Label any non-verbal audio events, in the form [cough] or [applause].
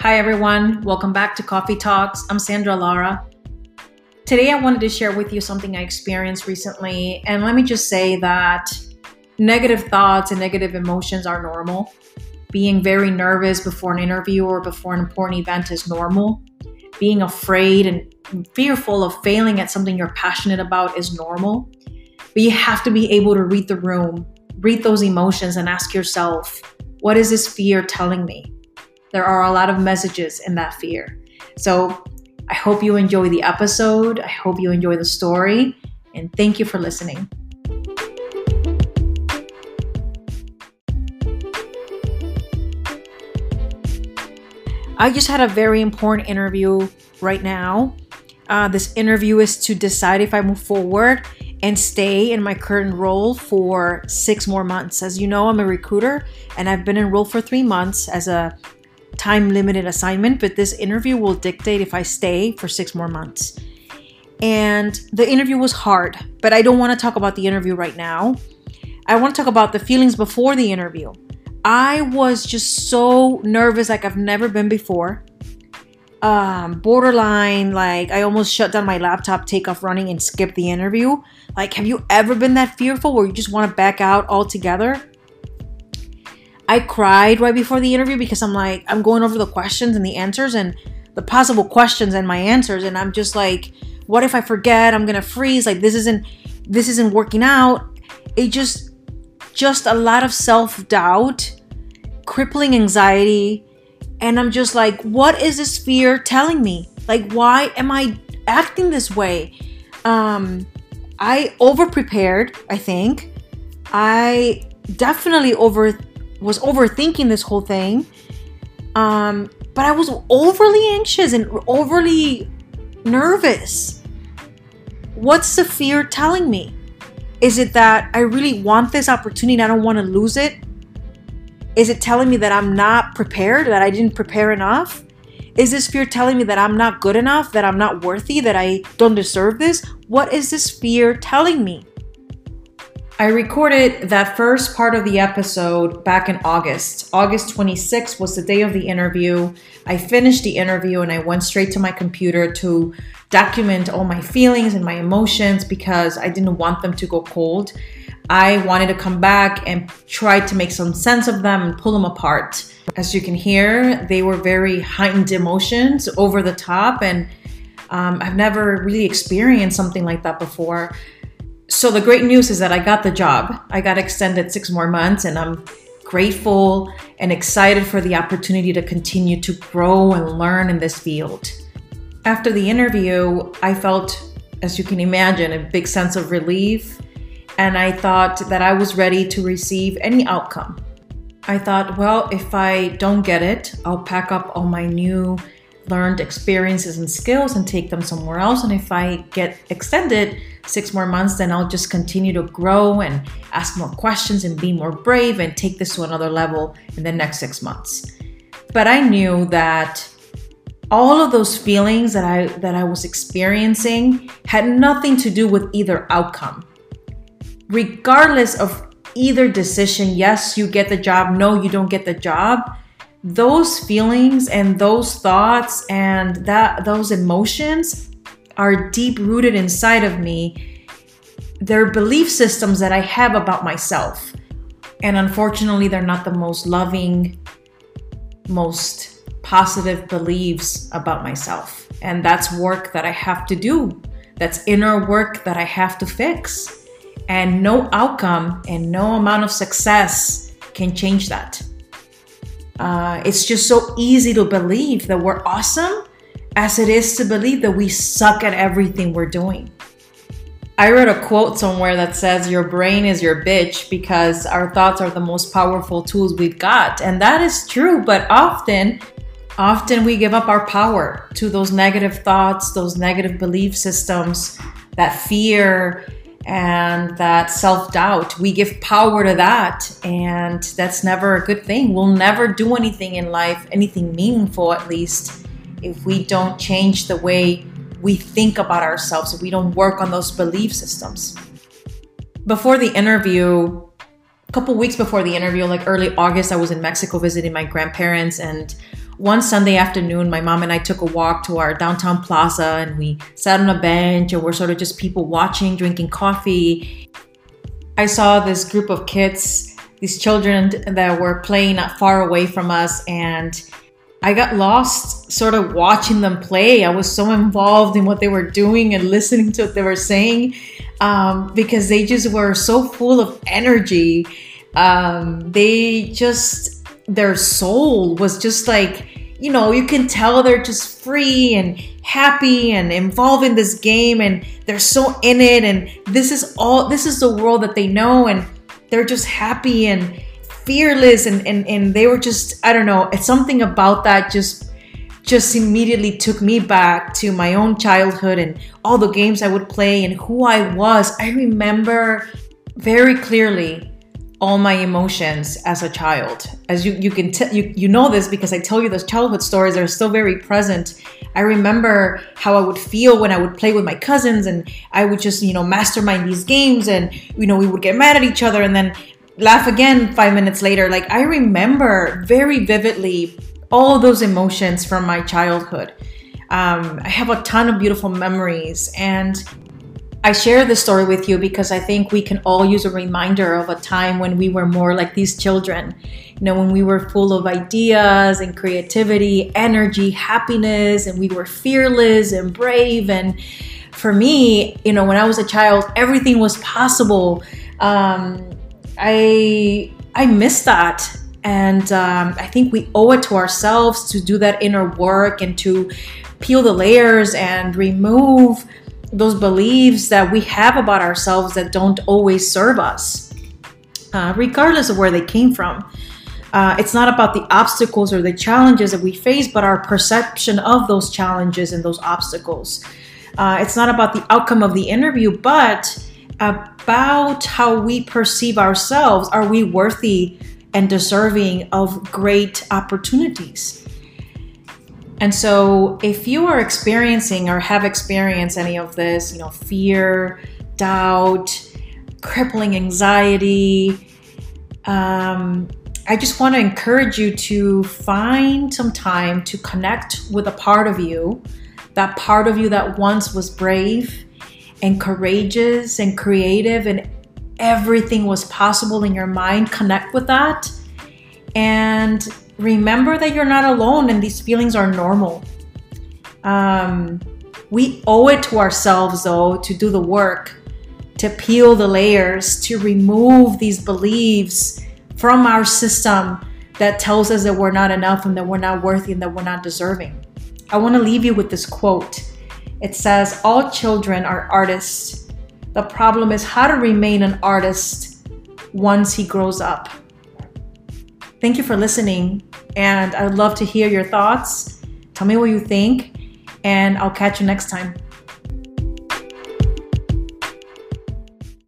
Hi, everyone. Welcome back to Coffee Talks. I'm Sandra Lara. Today, I wanted to share with you something I experienced recently. And let me just say that negative thoughts and negative emotions are normal. Being very nervous before an interview or before an important event is normal. Being afraid and fearful of failing at something you're passionate about is normal. But you have to be able to read the room, read those emotions, and ask yourself, what is this fear telling me? There are a lot of messages in that fear. So I hope you enjoy the episode. I hope you enjoy the story. And thank you for listening. I just had a very important interview right now. Uh, this interview is to decide if I move forward and stay in my current role for six more months. As you know, I'm a recruiter and I've been enrolled for three months as a time limited assignment, but this interview will dictate if I stay for six more months. And the interview was hard, but I don't want to talk about the interview right now. I want to talk about the feelings before the interview. I was just so nervous, like I've never been before. Um, borderline, like I almost shut down my laptop, take off running, and skip the interview. Like, have you ever been that fearful where you just want to back out altogether? I cried right before the interview because I'm like, I'm going over the questions and the answers and the possible questions and my answers. And I'm just like, what if I forget? I'm gonna freeze. Like this isn't this isn't working out. It just just a lot of self-doubt, crippling anxiety. And I'm just like, what is this fear telling me? Like, why am I acting this way? Um, I over prepared, I think. I definitely over was overthinking this whole thing. Um, but I was overly anxious and overly nervous. What's the fear telling me? Is it that I really want this opportunity and I don't want to lose it? Is it telling me that I'm not prepared, that I didn't prepare enough? Is this fear telling me that I'm not good enough, that I'm not worthy, that I don't deserve this? What is this fear telling me? I recorded that first part of the episode back in August. August 26th was the day of the interview. I finished the interview and I went straight to my computer to document all my feelings and my emotions because I didn't want them to go cold. I wanted to come back and try to make some sense of them and pull them apart. As you can hear, they were very heightened emotions, over the top, and um, I've never really experienced something like that before so the great news is that I got the job. I got extended six more months, and I'm grateful and excited for the opportunity to continue to grow and learn in this field. After the interview, I felt, as you can imagine, a big sense of relief, and I thought that I was ready to receive any outcome. I thought, well, if I don't get it, I'll pack up all my new learned experiences and skills and take them somewhere else. And if I get extended six more months, then I'll just continue to grow and ask more questions and be more brave and take this to another level in the next six months. But I knew that all of those feelings that I that I was experiencing had nothing to do with either outcome. Regardless of either decision, yes, you get the job, no, you don't get the job, those feelings and those thoughts and that those emotions are deep rooted inside of me they're belief systems that i have about myself. And unfortunately they're not the most loving most positive beliefs about myself. And that's work that i have to do. That's inner work that i have to fix. And no outcome and no amount of success can change that. Uh, it's just so easy to believe that we're awesome as it is to believe that we suck at everything we're doing. I read a quote somewhere that says, Your brain is your bitch because our thoughts are the most powerful tools we've got. And that is true, but often, often we give up our power to those negative thoughts, those negative belief systems, that fear, and that self doubt. We give power to that, and that's never a good thing. We'll never do anything in life, anything meaningful at least, if we don't change the way we think about ourselves, if we don't work on those belief systems. Before the interview, a couple weeks before the interview, like early August, I was in Mexico visiting my grandparents, and one Sunday afternoon, my mom and I took a walk to our downtown plaza and we sat on a bench and we're sort of just people watching, drinking coffee. I saw this group of kids, these children that were playing not far away from us, and I got lost sort of watching them play. I was so involved in what they were doing and [laughs] listening to what they were saying um, because they just were so full of energy. Um, they just their soul was just like you know you can tell they're just free and happy and involved in this game and they're so in it and this is all this is the world that they know and they're just happy and fearless and and, and they were just i don't know it's something about that just just immediately took me back to my own childhood and all the games i would play and who i was i remember very clearly all my emotions as a child. As you you can t- you you know this because I tell you those childhood stories are still very present. I remember how I would feel when I would play with my cousins and I would just you know mastermind these games and you know we would get mad at each other and then laugh again five minutes later. Like I remember very vividly all those emotions from my childhood. Um, I have a ton of beautiful memories and I share this story with you because I think we can all use a reminder of a time when we were more like these children. You know, when we were full of ideas and creativity, energy, happiness, and we were fearless and brave. And for me, you know, when I was a child, everything was possible. Um, I I miss that, and um, I think we owe it to ourselves to do that inner work and to peel the layers and remove those beliefs that we have about ourselves that don't always serve us, uh, regardless of where they came from. Uh, it's not about the obstacles or the challenges that we face, but our perception of those challenges and those obstacles. Uh, it's not about the outcome of the interview, but about how we perceive ourselves. Are we worthy and deserving of great opportunities? And so, if you are experiencing or have experienced any of this, you know, fear, doubt, crippling anxiety, um, I just want to encourage you to find some time to connect with a part of you, that part of you that once was brave and courageous and creative and everything was possible in your mind. Connect with that and remember that you're not alone and these feelings are normal. Um, we owe it to ourselves, though, to do the work, to peel the layers, to remove these beliefs from our system that tells us that we're not enough and that we're not worthy and that we're not deserving. I want to leave you with this quote. It says, All children are artists. The problem is how to remain an artist once he grows up. Thank you for listening, and I'd love to hear your thoughts. Tell me what you think, and I'll catch you next time.